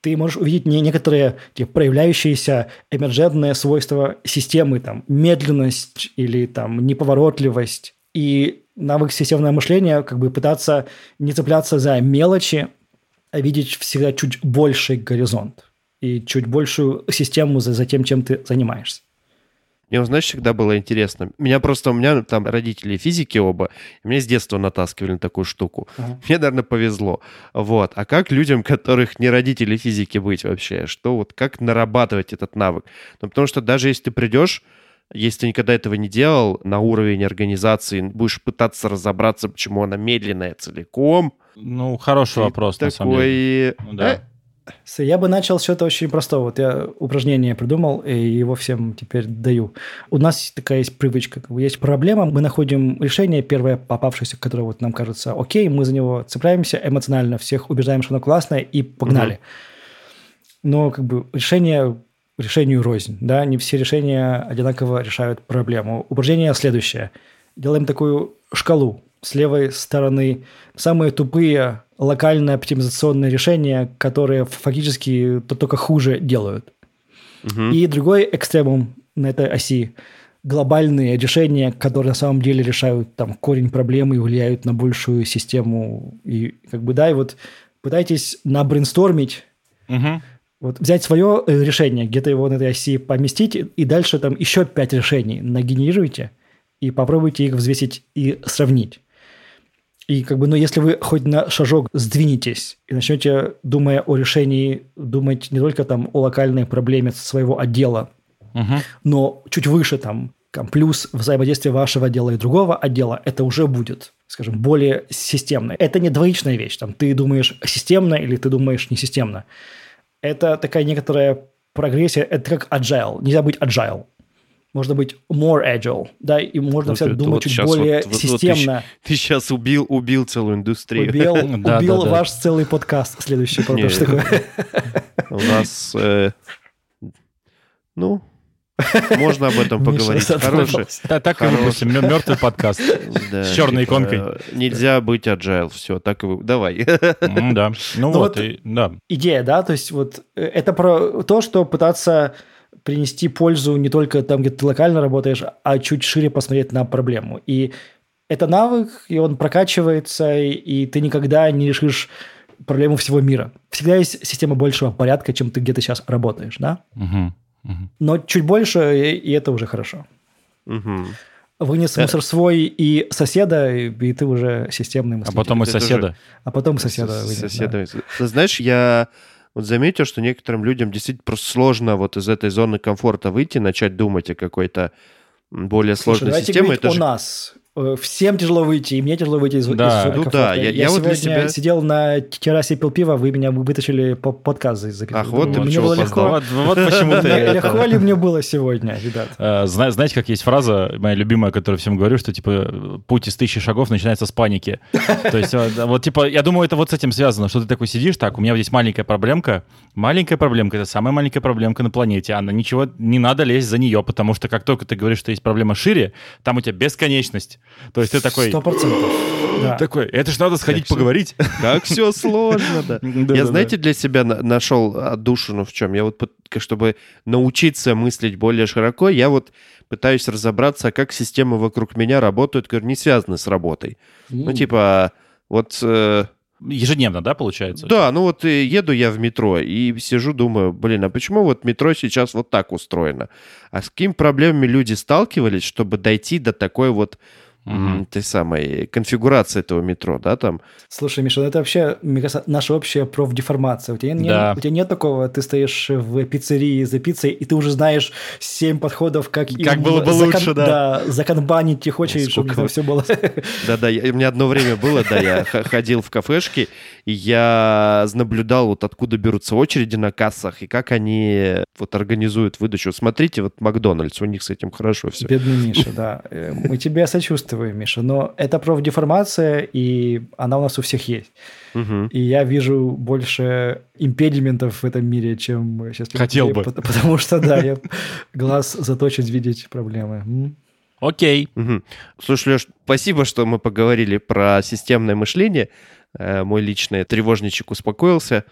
ты можешь увидеть не некоторые типа, проявляющиеся эмерджентные свойства системы, там, медленность или там неповоротливость. И навык системного мышления как бы пытаться не цепляться за мелочи, а видеть всегда чуть больший горизонт и чуть большую систему за, за тем, чем ты занимаешься. Мне, знаешь, всегда было интересно. Меня просто, у меня там родители физики оба, меня с детства натаскивали на такую штуку. Uh-huh. Мне, наверное, повезло. Вот. А как людям, которых не родители физики быть вообще? Что вот, как нарабатывать этот навык? Ну, потому что даже если ты придешь, если ты никогда этого не делал, на уровень организации будешь пытаться разобраться, почему она медленная целиком. Ну, хороший вопрос, такой... на самом деле. Ну, да. Я бы начал с чего-то очень простого. Вот я упражнение придумал, и его всем теперь даю. У нас такая есть привычка. Есть проблема, мы находим решение, первое попавшееся, которое вот нам кажется окей, мы за него цепляемся эмоционально, всех убеждаем, что оно классное, и погнали. Угу. Но как бы решение решению рознь. Да? Не все решения одинаково решают проблему. Упражнение следующее. Делаем такую шкалу. С левой стороны самые тупые локальные оптимизационные решения, которые фактически то только хуже делают. Угу. И другой экстремум на этой оси глобальные решения, которые на самом деле решают там корень проблемы и влияют на большую систему. И как бы, да, и вот пытайтесь набрейнстормить, угу. вот взять свое э, решение, где-то его на этой оси поместить, и дальше там еще пять решений нагенерируйте, и попробуйте их взвесить и сравнить. И как бы, ну, если вы хоть на шажок сдвинетесь и начнете, думая о решении, думать не только там о локальной проблеме своего отдела, угу. но чуть выше там, там плюс взаимодействие вашего отдела и другого отдела, это уже будет, скажем, более системно. Это не двоичная вещь, там, ты думаешь системно или ты думаешь несистемно. Это такая некоторая прогрессия, это как agile. Нельзя быть agile можно быть more agile, да, и можно вот все думать вот чуть более вот, системно. Вот, ты, ты сейчас убил, убил целую индустрию. Убил, <laughs> да, убил да, ваш да. целый подкаст следующий. Про то, что такое. <laughs> У нас, э, ну, можно об этом <laughs> поговорить. Хороший. Да, так и выпустим. Мертвый подкаст с черной типа, иконкой. Нельзя быть agile. Все, так и вы. Давай. Да. Ну, ну вот, да. Идея, да, то есть вот э, это про то, что пытаться принести пользу не только там, где ты локально работаешь, а чуть шире посмотреть на проблему. И это навык, и он прокачивается, и ты никогда не решишь проблему всего мира. Всегда есть система большего порядка, чем ты где-то сейчас работаешь, да? Угу, угу. Но чуть больше, и, и это уже хорошо. Угу. Вынес да. мусор свой и соседа, и, и ты уже системный мыслитель. А потом и соседа. А потом и соседа. Вынес, соседа. Да. Ты знаешь, я вот заметил, что некоторым людям действительно просто сложно вот из этой зоны комфорта выйти, начать думать о какой-то более Слушай, сложной системе. Это о же... нас. Э, всем тяжело выйти, и мне тяжело выйти из, да. из ну, комфорта. Да, я, я, я вот для себя... сидел на террасе, пил пиво, вы меня вытащили по подкаст записать. Ах, вот ты мне было легко. Вот, вот почему <laughs> ты... Легко ли мне было сегодня, ребят? Э, знаете, как есть фраза, моя любимая, которую всем говорю, что, типа, путь из тысячи шагов начинается с паники. <laughs> То есть, вот, типа, я думаю, это вот с этим связано, что ты такой сидишь, так, у меня здесь маленькая проблемка, маленькая проблемка, это самая маленькая проблемка на планете, она ничего, не надо лезть за нее, потому что как только ты говоришь, что есть проблема шире, там у тебя бесконечность. То есть ты такой... Сто процентов. Такой, это ж надо сходить поговорить. Как все сложно, да. <laughs> Я, знаете, для себя нашел отдушину в чем? Я вот, чтобы научиться мыслить более широко, я вот пытаюсь разобраться, как системы вокруг меня работают, которые не связаны с работой. Ну, типа, вот... Э, Ежедневно, да, получается? Да, ну вот э, еду я в метро и сижу, думаю, блин, а почему вот метро сейчас вот так устроено? А с какими проблемами люди сталкивались, чтобы дойти до такой вот угу. той самой конфигурации этого метро, да, там. Слушай, Миша, ну это вообще, мне кажется, наша общая профдеформация. У тебя, да. нет, у тебя нет такого, ты стоишь в пиццерии за пиццей, и ты уже знаешь семь подходов, как, как было бы закон, лучше, да. Да, законбанить их очередь, Сколько... чтобы все было... Да-да, у меня одно время было, да, я ходил в кафешки, и я наблюдал, вот откуда берутся очереди на кассах, и как они вот организуют выдачу. Смотрите, вот Макдональдс, у них с этим хорошо все. Бедный Миша, да. Э, мы тебя сочувствуем, Миша, но это профдеформация, и она у нас у всех есть. Угу. И я вижу больше импедиментов в этом мире, чем сейчас. Хотел бы. Потому что, да, я глаз заточен видеть проблемы. Окей. Слушай, Леш, спасибо, что мы поговорили про системное мышление. Э, Мой личный тревожничек успокоился.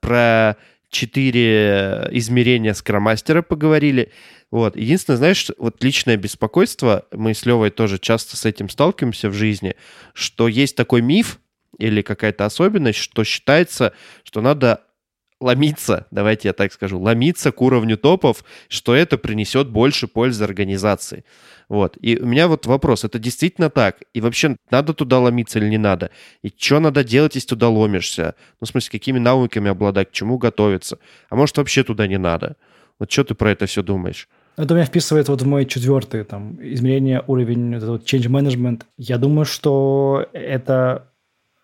Про четыре измерения скромастера поговорили. Вот. Единственное, знаешь, вот личное беспокойство, мы с Левой тоже часто с этим сталкиваемся в жизни, что есть такой миф или какая-то особенность, что считается, что надо ломиться, давайте я так скажу, ломиться к уровню топов, что это принесет больше пользы организации. Вот. И у меня вот вопрос, это действительно так? И вообще надо туда ломиться или не надо? И что надо делать, если туда ломишься? Ну, в смысле, какими навыками обладать, к чему готовиться? А может, вообще туда не надо? Вот что ты про это все думаешь? Это меня вписывает вот в мой четвертый там, измерение, уровень этот вот change management. Я думаю, что это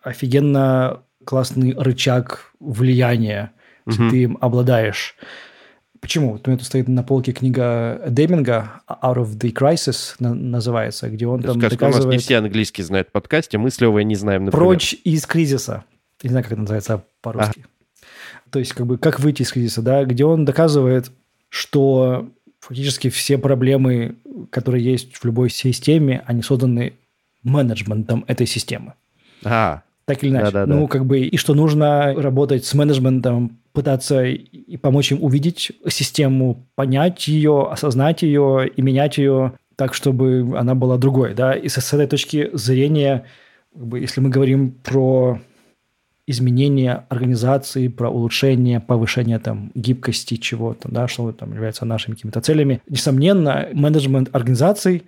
офигенно классный рычаг влияния, если Мгм. ты им обладаешь. Почему? У меня тут стоит на полке книга Деминга «Out of the Crisis» на- называется, где он там Скажем, у нас не доказывает все английский знают в подкасте, мы с Левой не знаем, например. «Прочь из кризиса». Я не знаю, как это называется по-русски. То есть, как бы, как выйти из кризиса, да, где он доказывает, что фактически все проблемы, которые есть в любой системе, они созданы менеджментом этой системы. А, Так или иначе. Да-да-да. Ну, как бы, и что нужно работать с менеджментом, пытаться и помочь им увидеть систему, понять ее, осознать ее и менять ее так, чтобы она была другой, да. И с, с этой точки зрения, как бы, если мы говорим про изменение организации, про улучшение, повышение там гибкости чего-то, да, что там является нашими какими-то целями. Несомненно, менеджмент организаций,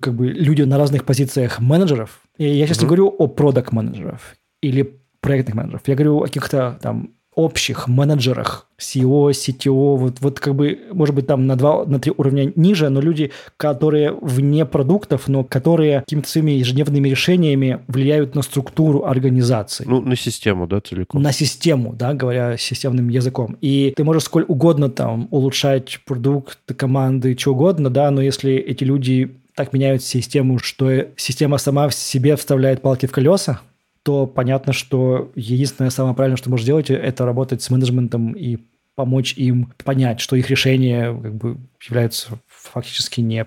как бы люди на разных позициях менеджеров. И я сейчас не говорю о продакт менеджеров или проектных менеджеров. Я говорю о каких-то там общих менеджерах, CEO, CTO, вот, вот как бы, может быть, там на два, на три уровня ниже, но люди, которые вне продуктов, но которые какими-то своими ежедневными решениями влияют на структуру организации ну, на систему, да, целиком. на систему, да, говоря системным языком. И ты можешь сколь угодно там улучшать продукт, команды, что угодно, да, но если эти люди так меняют систему, что система сама в себе вставляет палки в колеса, то понятно, что единственное самое правильное, что можешь сделать, это работать с менеджментом и помочь им понять, что их решения как бы являются фактически не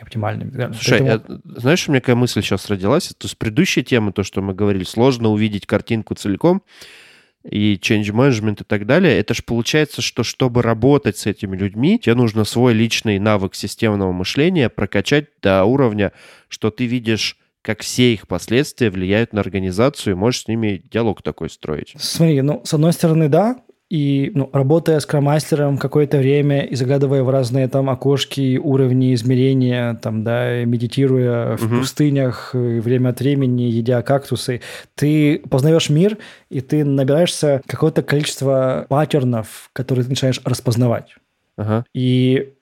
оптимальными. Слушай, Поэтому- а знаешь, у меня какая мысль сейчас родилась? То есть предыдущая тема, то, что мы говорили, сложно увидеть картинку целиком, и change management и так далее, это же получается, что чтобы работать с этими людьми, тебе нужно свой личный навык системного мышления прокачать до уровня, что ты видишь, как все их последствия влияют на организацию, и можешь с ними диалог такой строить. Смотри, ну, с одной стороны, да, и ну, работая с кромастером какое-то время и заглядывая в разные там окошки, уровни измерения, там, да, медитируя в Мгм. пустынях, и время от времени, едя кактусы, ты познаешь мир, и ты набираешься какое-то количество паттернов, которые ты начинаешь распознавать. Ага. И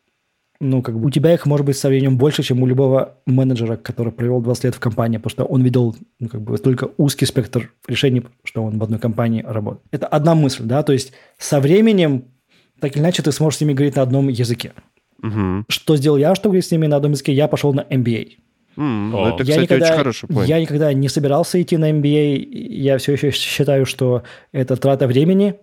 ну, как бы у тебя их может быть со временем больше, чем у любого менеджера, который провел 20 лет в компании, потому что он видел ну, как бы только узкий спектр решений, что он в одной компании работает. Это одна мысль, да, то есть со временем так или иначе ты сможешь с ними говорить на одном языке. Мгм. Что сделал я, чтобы говорить с ними на одном языке? Я пошел на MBA. М, ну, О. это, я кстати, никогда, очень хороший point. я никогда не собирался идти на MBA. Я все еще считаю, что это трата времени.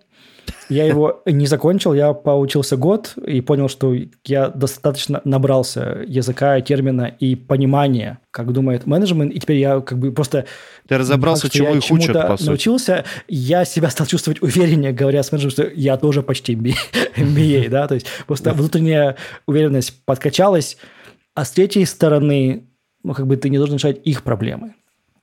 <laughs> Я его не закончил, я поучился год и понял, что я достаточно набрался языка, термина и понимания, как думает менеджмент, и теперь я как бы просто... Ты разобрался, факт, я их учат, по сути. научился, я себя стал чувствовать увереннее, говоря с менеджером, что я тоже почти MBA, <laughs> да, то есть просто внутренняя уверенность подкачалась, а с третьей стороны, ну, как бы ты не должен решать их проблемы.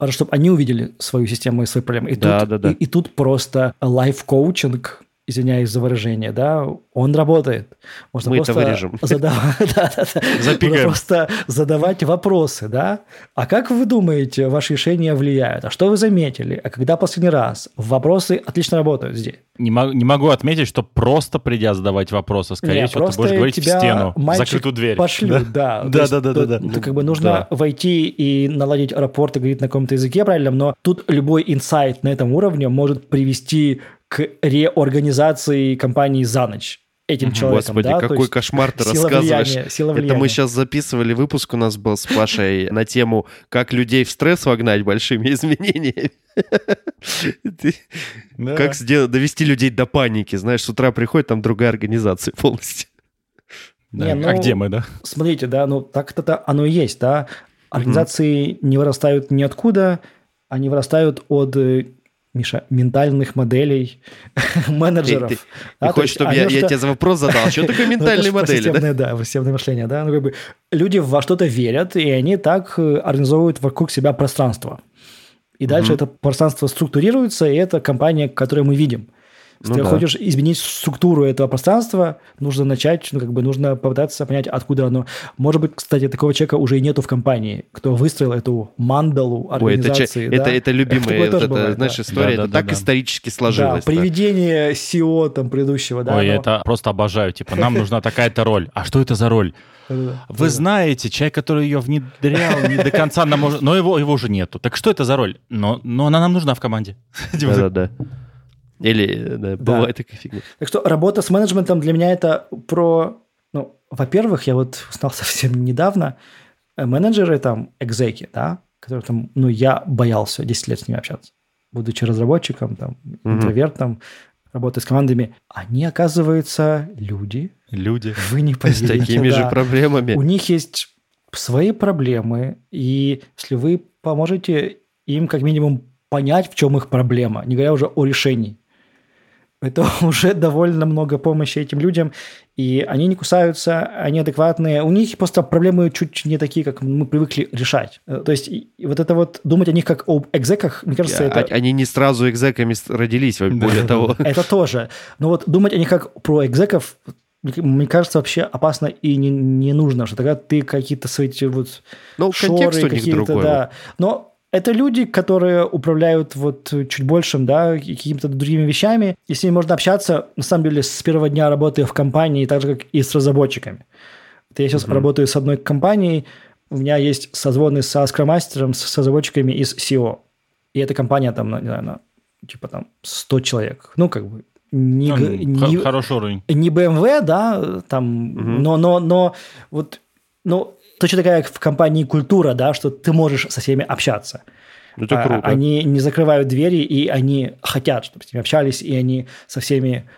Чтобы они увидели свою систему и свои проблемы. И, Да, тут, да, да. И, и тут просто лайф-коучинг, извиняюсь за выражение, да, он работает. Можно Мы это просто вырежем. задавать- <laughs> да, да, да. Можно Запикаем. просто задавать вопросы, да. А как вы думаете, ваши решения влияют? А что вы заметили? А когда последний раз? Вопросы отлично работают здесь. Не, мо- не могу отметить, что просто придя задавать вопросы, скорее всего, ты будешь говорить в тебя стену, в закрытую дверь. Пошлют, да. Да, да, да, тут- да, да. тут как бы нужно войти и наладить рапорт и говорить на каком-то языке правильном, но тут любой инсайт на этом уровне может привести к реорганизации компании за ночь этим человеком. Господи, да, какой есть кошмар ты сила рассказываешь. влияния, сила Это мы влияния. сейчас записывали выпуск у нас был с Пашей <laughs> на тему «Как людей в стресс вогнать большими <laughs> изменениями». Как довести людей до паники. Знаешь, с утра приходит, там другая организация полностью. Да, Не, ну, а где мы, да? Смотрите, да, ну так это оно и есть, да. Организации не вырастают ниоткуда, они вырастают от э, Миша, ментальных моделей <laughs> менеджеров. Ты, ты, Да, ты хочешь, есть чтобы они я, во я что- тебе за вопрос задал? Что такое <laughs> Ну, ментальные про модели? да? да, системное мышление, да. Ну, как бы люди во что-то верят, и они так э, организовывают вокруг себя пространство. И дальше это пространство структурируется, и это компания, которую мы видим. Если Ну ты да. хочешь изменить структуру этого пространства, нужно начать, ну, как бы нужно попытаться понять, откуда оно. Может быть, кстати, такого человека уже и нету в компании, кто выстроил эту мандалу Ой, это, организации. это, да. это любимая Такое вот эта, бывает, знаешь, да. история. Да, это да, так да. исторически Да, сложилось. да. приведение SEO там предыдущего, да. Ой, но- это просто обожаю. Типа, нам нужна такая-то роль. А что это за роль? Вы знаете, человек, который ее внедрял, не до конца нам может... Но его, его уже нету. Так что это за роль? Но, но она нам нужна в команде. <laughs> Типа, Да-да-да. Или, да, бывает такая фигня. Так что работа с менеджментом для меня это про... Ну, во-первых, я вот узнал <laughs> совсем недавно, э, менеджеры там, экзеки, да, которые там, ну, я боялся 10 лет с ними общаться. Будучи разработчиком, там, Мгм. интровертом, работая с командами, они, оказывается, люди. Люди. Вы не <laughs> С поверите. такими же да. проблемами. У них есть свои проблемы, и если вы поможете им как минимум понять, в чем их проблема, не говоря уже о решении, это <laughs> уже довольно много помощи этим людям, и они не кусаются, они адекватные. У них просто проблемы чуть не такие, как мы привыкли решать. Э, То есть вот это вот думать о них как об экзеках, мне кажется, А- это... Они не сразу экзеками родились, более того. <laughs> Это тоже. Но вот думать о них как про экзеков, мне- кажется, вообще опасно и не, не нужно, что тогда ты какие-то свои вот Ну, контекст шоры у них какие-то, другой. да. Но это люди, которые управляют вот чуть большим, да, какими-то другими вещами, и с ними можно общаться, на самом деле, с первого дня работы в компании, так же, как и с разработчиками. Это я сейчас работаю с одной компанией, у меня есть созвоны со скромастером, с разработчиками из SEO. И эта компания там, не знаю, на, типа там 100 человек. Ну, как бы не, Ну, не- Хороший уровень. не BMW, да, там, но, но, но вот, ну, точно такая как в компании культура, да, что ты можешь со всеми общаться. Ну, Это А- круто. Они не закрывают двери, и они хотят, чтобы с ними общались, и они со всеми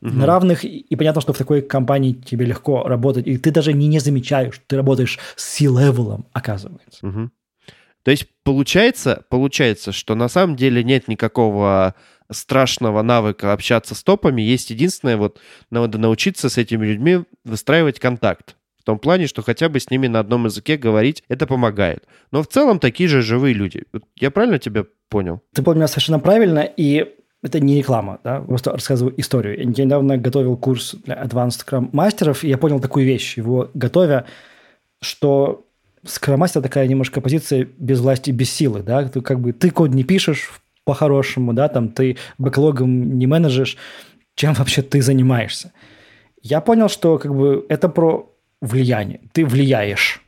на равных. И и понятно, что в такой компании тебе легко работать, и ты даже не, не замечаешь, что ты работаешь с C-level ом, оказывается. Мгм. То есть получается, получается, что на самом деле нет никакого страшного навыка общаться с топами. Есть единственное, вот надо научиться с этими людьми выстраивать контакт. В том плане, что хотя бы с ними на одном языке говорить, это помогает. Но в целом такие же живые люди. Я правильно тебя понял? Ты понял совершенно правильно, и это не реклама, да, просто рассказываю историю. Я недавно готовил курс для Advanced Scrum мастеров, и я понял такую вещь, его готовя, что Scrum мастер такая немножко позиция без власти, без силы, да, ты как бы ты код не пишешь по-хорошему, да, там ты бэклогом не менеджешь, чем вообще ты занимаешься. Я понял, что как бы это про влияние. Ты влияешь.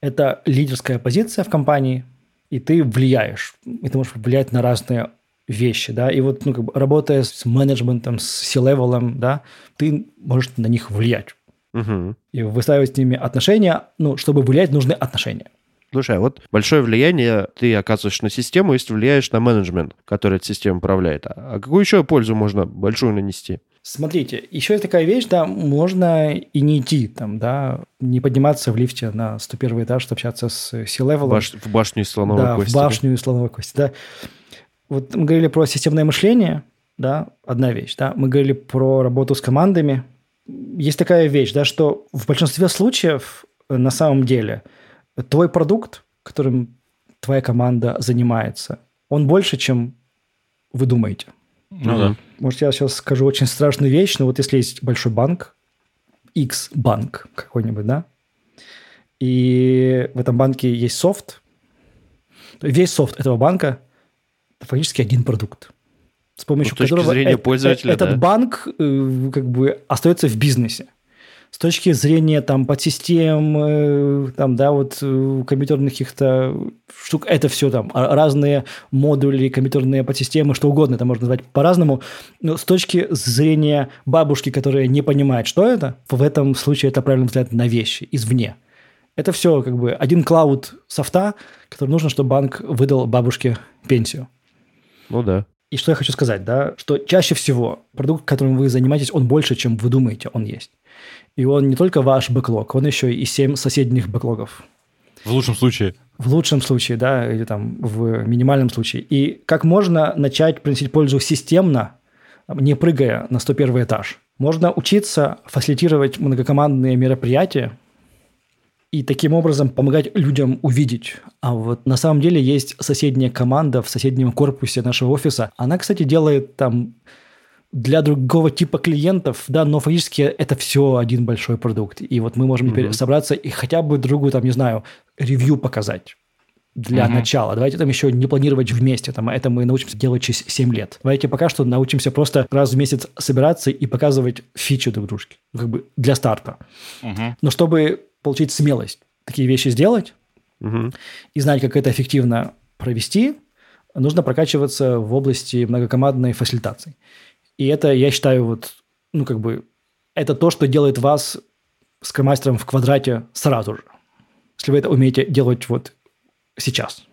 Это лидерская позиция в компании, и ты влияешь. И ты можешь влиять на разные вещи, да, и вот, ну, как бы, работая с менеджментом, с C-level ом, да, ты можешь на них влиять. Мгм. И выстраивать с ними отношения, ну, чтобы влиять, нужны отношения. Слушай, а вот большое влияние ты оказываешь на систему, если влияешь на менеджмент, который эту систему управляет. А какую еще пользу можно большую нанести? Смотрите, еще есть такая вещь, да, можно и не идти там, да, не подниматься в лифте на 101 этаж, чтобы общаться с C-level ом. Баш- в башню из слоновой да, кости. в башню из слоновой кости, да. Вот мы говорили про системное мышление, да, одна вещь, да. Мы говорили про работу с командами. Есть такая вещь, да, что в большинстве случаев э, на самом деле твой продукт, которым твоя команда занимается, он больше, чем вы думаете. Ну да. Может, я сейчас скажу очень страшную вещь, но вот если есть большой банк, X-банк какой-нибудь, да, и в этом банке есть софт, то весь софт этого банка – это фактически один продукт, с помощью Ну, с точки которого зрения э- пользователя, э- этот да. банк э, как бы остается в бизнесе. С точки зрения там подсистем, э, там, да, вот э, компьютерных каких-то штук, это все там а- разные модули, компьютерные подсистемы, что угодно, это можно назвать по-разному. Но с точки зрения бабушки, которая не понимает, что это, в этом случае это правильный взгляд на вещи извне. Это все как бы один клауд софта, который нужно, чтобы банк выдал бабушке пенсию. Ну да. И что я хочу сказать, да, что чаще всего продукт, которым вы занимаетесь, он больше, чем вы думаете, он есть. И он не только ваш бэклог, он еще и семь соседних бэклогов. В лучшем случае. В лучшем случае, да, или там в минимальном случае. И как можно начать приносить пользу системно, не прыгая на 101 этаж? Можно учиться фасилитировать многокомандные мероприятия, и таким образом помогать людям увидеть. А вот на самом деле есть соседняя команда в соседнем корпусе нашего офиса. Она, кстати, делает там для другого типа клиентов, да, но фактически это все один большой продукт. И вот мы можем mm-hmm. теперь собраться и хотя бы другу, там, не знаю, ревью показать для mm-hmm. начала. Давайте там еще не планировать вместе. Там, это мы научимся делать через 7 лет. Давайте пока что научимся просто раз в месяц собираться и показывать фичи друг дружки. Как бы для старта. Mm-hmm. Но чтобы получить смелость такие вещи сделать угу. и знать, как это эффективно провести, нужно прокачиваться в области многокомандной фасилитации. И это, я считаю, вот, ну, как бы, это то, что делает вас скромастером в квадрате сразу же. Если вы это умеете делать вот сейчас.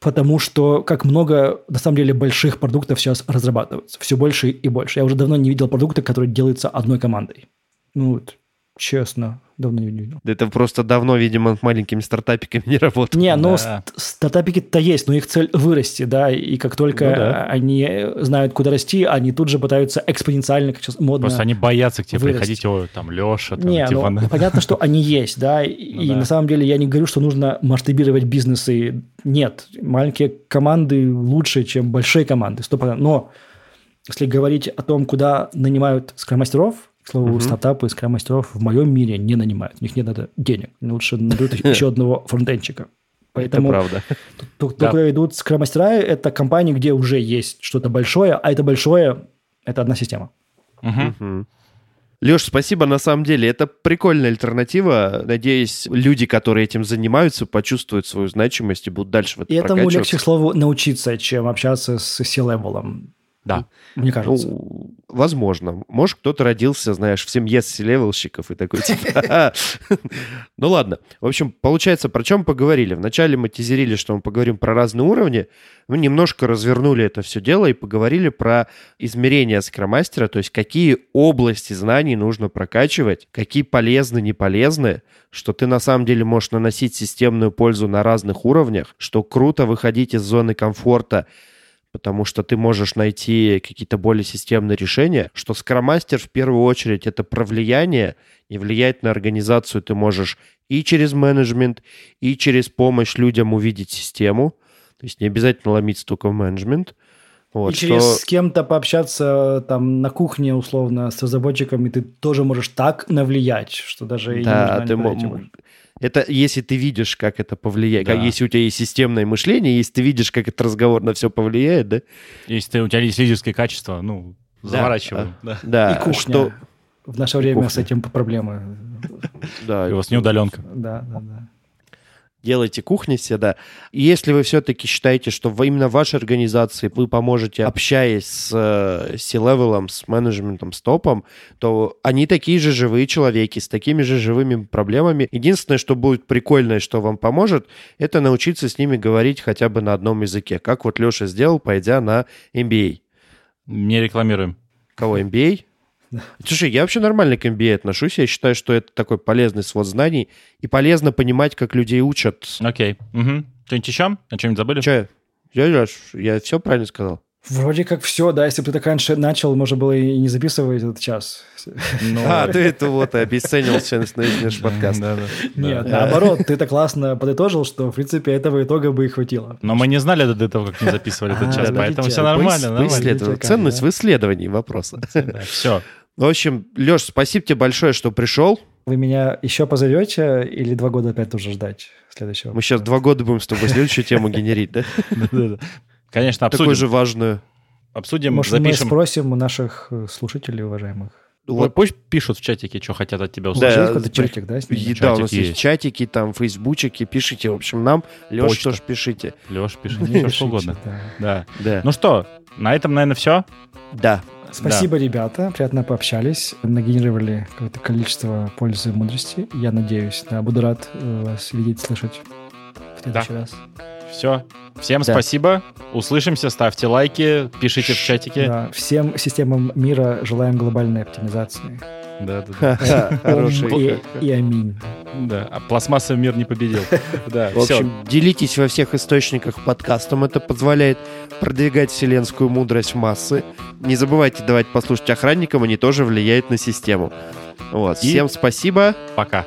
Потому что как много, на самом деле, больших продуктов сейчас разрабатывается. Все больше и больше. Я уже давно не видел продукта, который делается одной командой. Ну вот, честно. Давно не видел. Это просто давно, видимо, маленькими стартапиками не работает. Не, ну да. стартапики-то есть, но их цель вырасти, да, и как только ну, да. они знают, куда расти, они тут же пытаются экспоненциально, как сейчас модно Просто они боятся к тебе вырасти. приходить, о, там, Леша, там, не, типа... ну, <laughs> понятно, что они есть, да, и, ну, да. на самом деле я не говорю, что нужно масштабировать бизнесы. Нет, маленькие команды лучше, чем большие команды, 100%. Но если говорить о том, куда нанимают скромастеров, к слову, угу. стартапы скрам-мастеров в моем мире не нанимают. У них нет надо денег. Лучше найдут <laughs> еще одного фронтенчика. Поэтому это правда. Только да. идут скрам-мастера, это компании, где уже есть что-то большое, а это большое – это одна система. Угу. Леш, спасибо, на самом деле, это прикольная альтернатива. Надеюсь, люди, которые этим занимаются, почувствуют свою значимость и будут дальше в этом И этому легче, к слову, научиться, чем общаться с C-level ом. Да. Мне кажется. Ну, возможно. Может, кто-то родился, знаешь, в семье level щиков и такой типа... Ну ладно. В общем, получается, про чем поговорили? Вначале мы тизерили, что мы поговорим про разные уровни. Мы немножко развернули это все дело и поговорили про измерения скромастера, то есть какие области знаний нужно прокачивать, какие полезны, не полезны, что ты на самом деле можешь наносить системную пользу на разных уровнях, что круто выходить из зоны комфорта потому что ты можешь найти какие-то более системные решения, что скромастер в первую очередь это про влияние, и влиять на организацию ты можешь и через менеджмент, и через помощь людям увидеть систему, то есть не обязательно ломиться только в менеджмент. Вот, и что... через с кем-то пообщаться там на кухне условно с разработчиками ты тоже можешь так навлиять, что даже да, ты это если ты видишь, как это повлияет, да. как, если у тебя есть системное мышление, если ты видишь, как этот разговор на все повлияет, да? Если ты, у тебя есть лидерское качество, ну, заворачиваем. Да, да. да. И кухня. Что... В наше время кухня. с этим проблемы. Да. И у вас не удаленка. Да, да, да делайте кухни все, да. И если вы все-таки считаете, что именно в вашей организации вы поможете, общаясь с э, C-level ом, с менеджментом, с топом, то они такие же живые человеки с такими же живыми проблемами. Единственное, что будет прикольное, что вам поможет, это научиться с ними говорить хотя бы на одном языке, как вот Леша сделал, пойдя на MBA. Не рекламируем. Кого, MBA? Слушай, я вообще нормально к MBA отношусь. Я считаю, что это такой полезный свод знаний. И полезно понимать, как людей учат. Окей. Угу. Что-нибудь еще? О чем-нибудь забыли? Че? Я, я, я все правильно сказал? Вроде как все, да. Если бы ты так раньше начал, можно было и не записывать этот час. Ну... А, ты это вот обесценил сейчас наш подкаст. Да, да. Нет, да. наоборот, ты так классно подытожил, что, в принципе, этого итога бы и хватило. Но мы не знали до этого, как не записывали этот а, час, поэтому все нормально. Ценность в исследовании вопроса. Все. В общем, Леш, спасибо тебе большое, что пришел. Вы меня еще позовете или два года опять тоже ждать следующего? Мы сейчас два года будем с тобой следующую тему генерить, да? Конечно, обсудим. Такую же важную. Обсудим, Может, мы спросим у наших э, слушателей уважаемых. Вот. Пусть пишут в чатике, что хотят от тебя услышать. Да, есть чатик, да? Да, у нас есть чатики, там, фейсбучики, пишите. В общем, нам, Леш, тоже пишите. Леш, пишите, все угодно. Да. да. Ну что, на этом, наверное, все? Да. Спасибо, да. ребята. Приятно пообщались. Нагенерировали какое-то количество пользы и мудрости. Я надеюсь. Да, буду рад э, вас видеть, слышать в следующий да. раз. Все. Всем Да. спасибо. Услышимся. Ставьте лайки, пишите в чатике. Да, всем системам мира желаем глобальной оптимизации. Да, да, да. Хороший. и, и аминь. Да, а пластмассовый мир не победил. <laughs> Да, В все. общем, делитесь во всех источниках подкастом. Это позволяет продвигать вселенскую мудрость в массы. Не забывайте давать послушать охранникам, они тоже влияют на систему. Вот. И- Всем спасибо. Пока.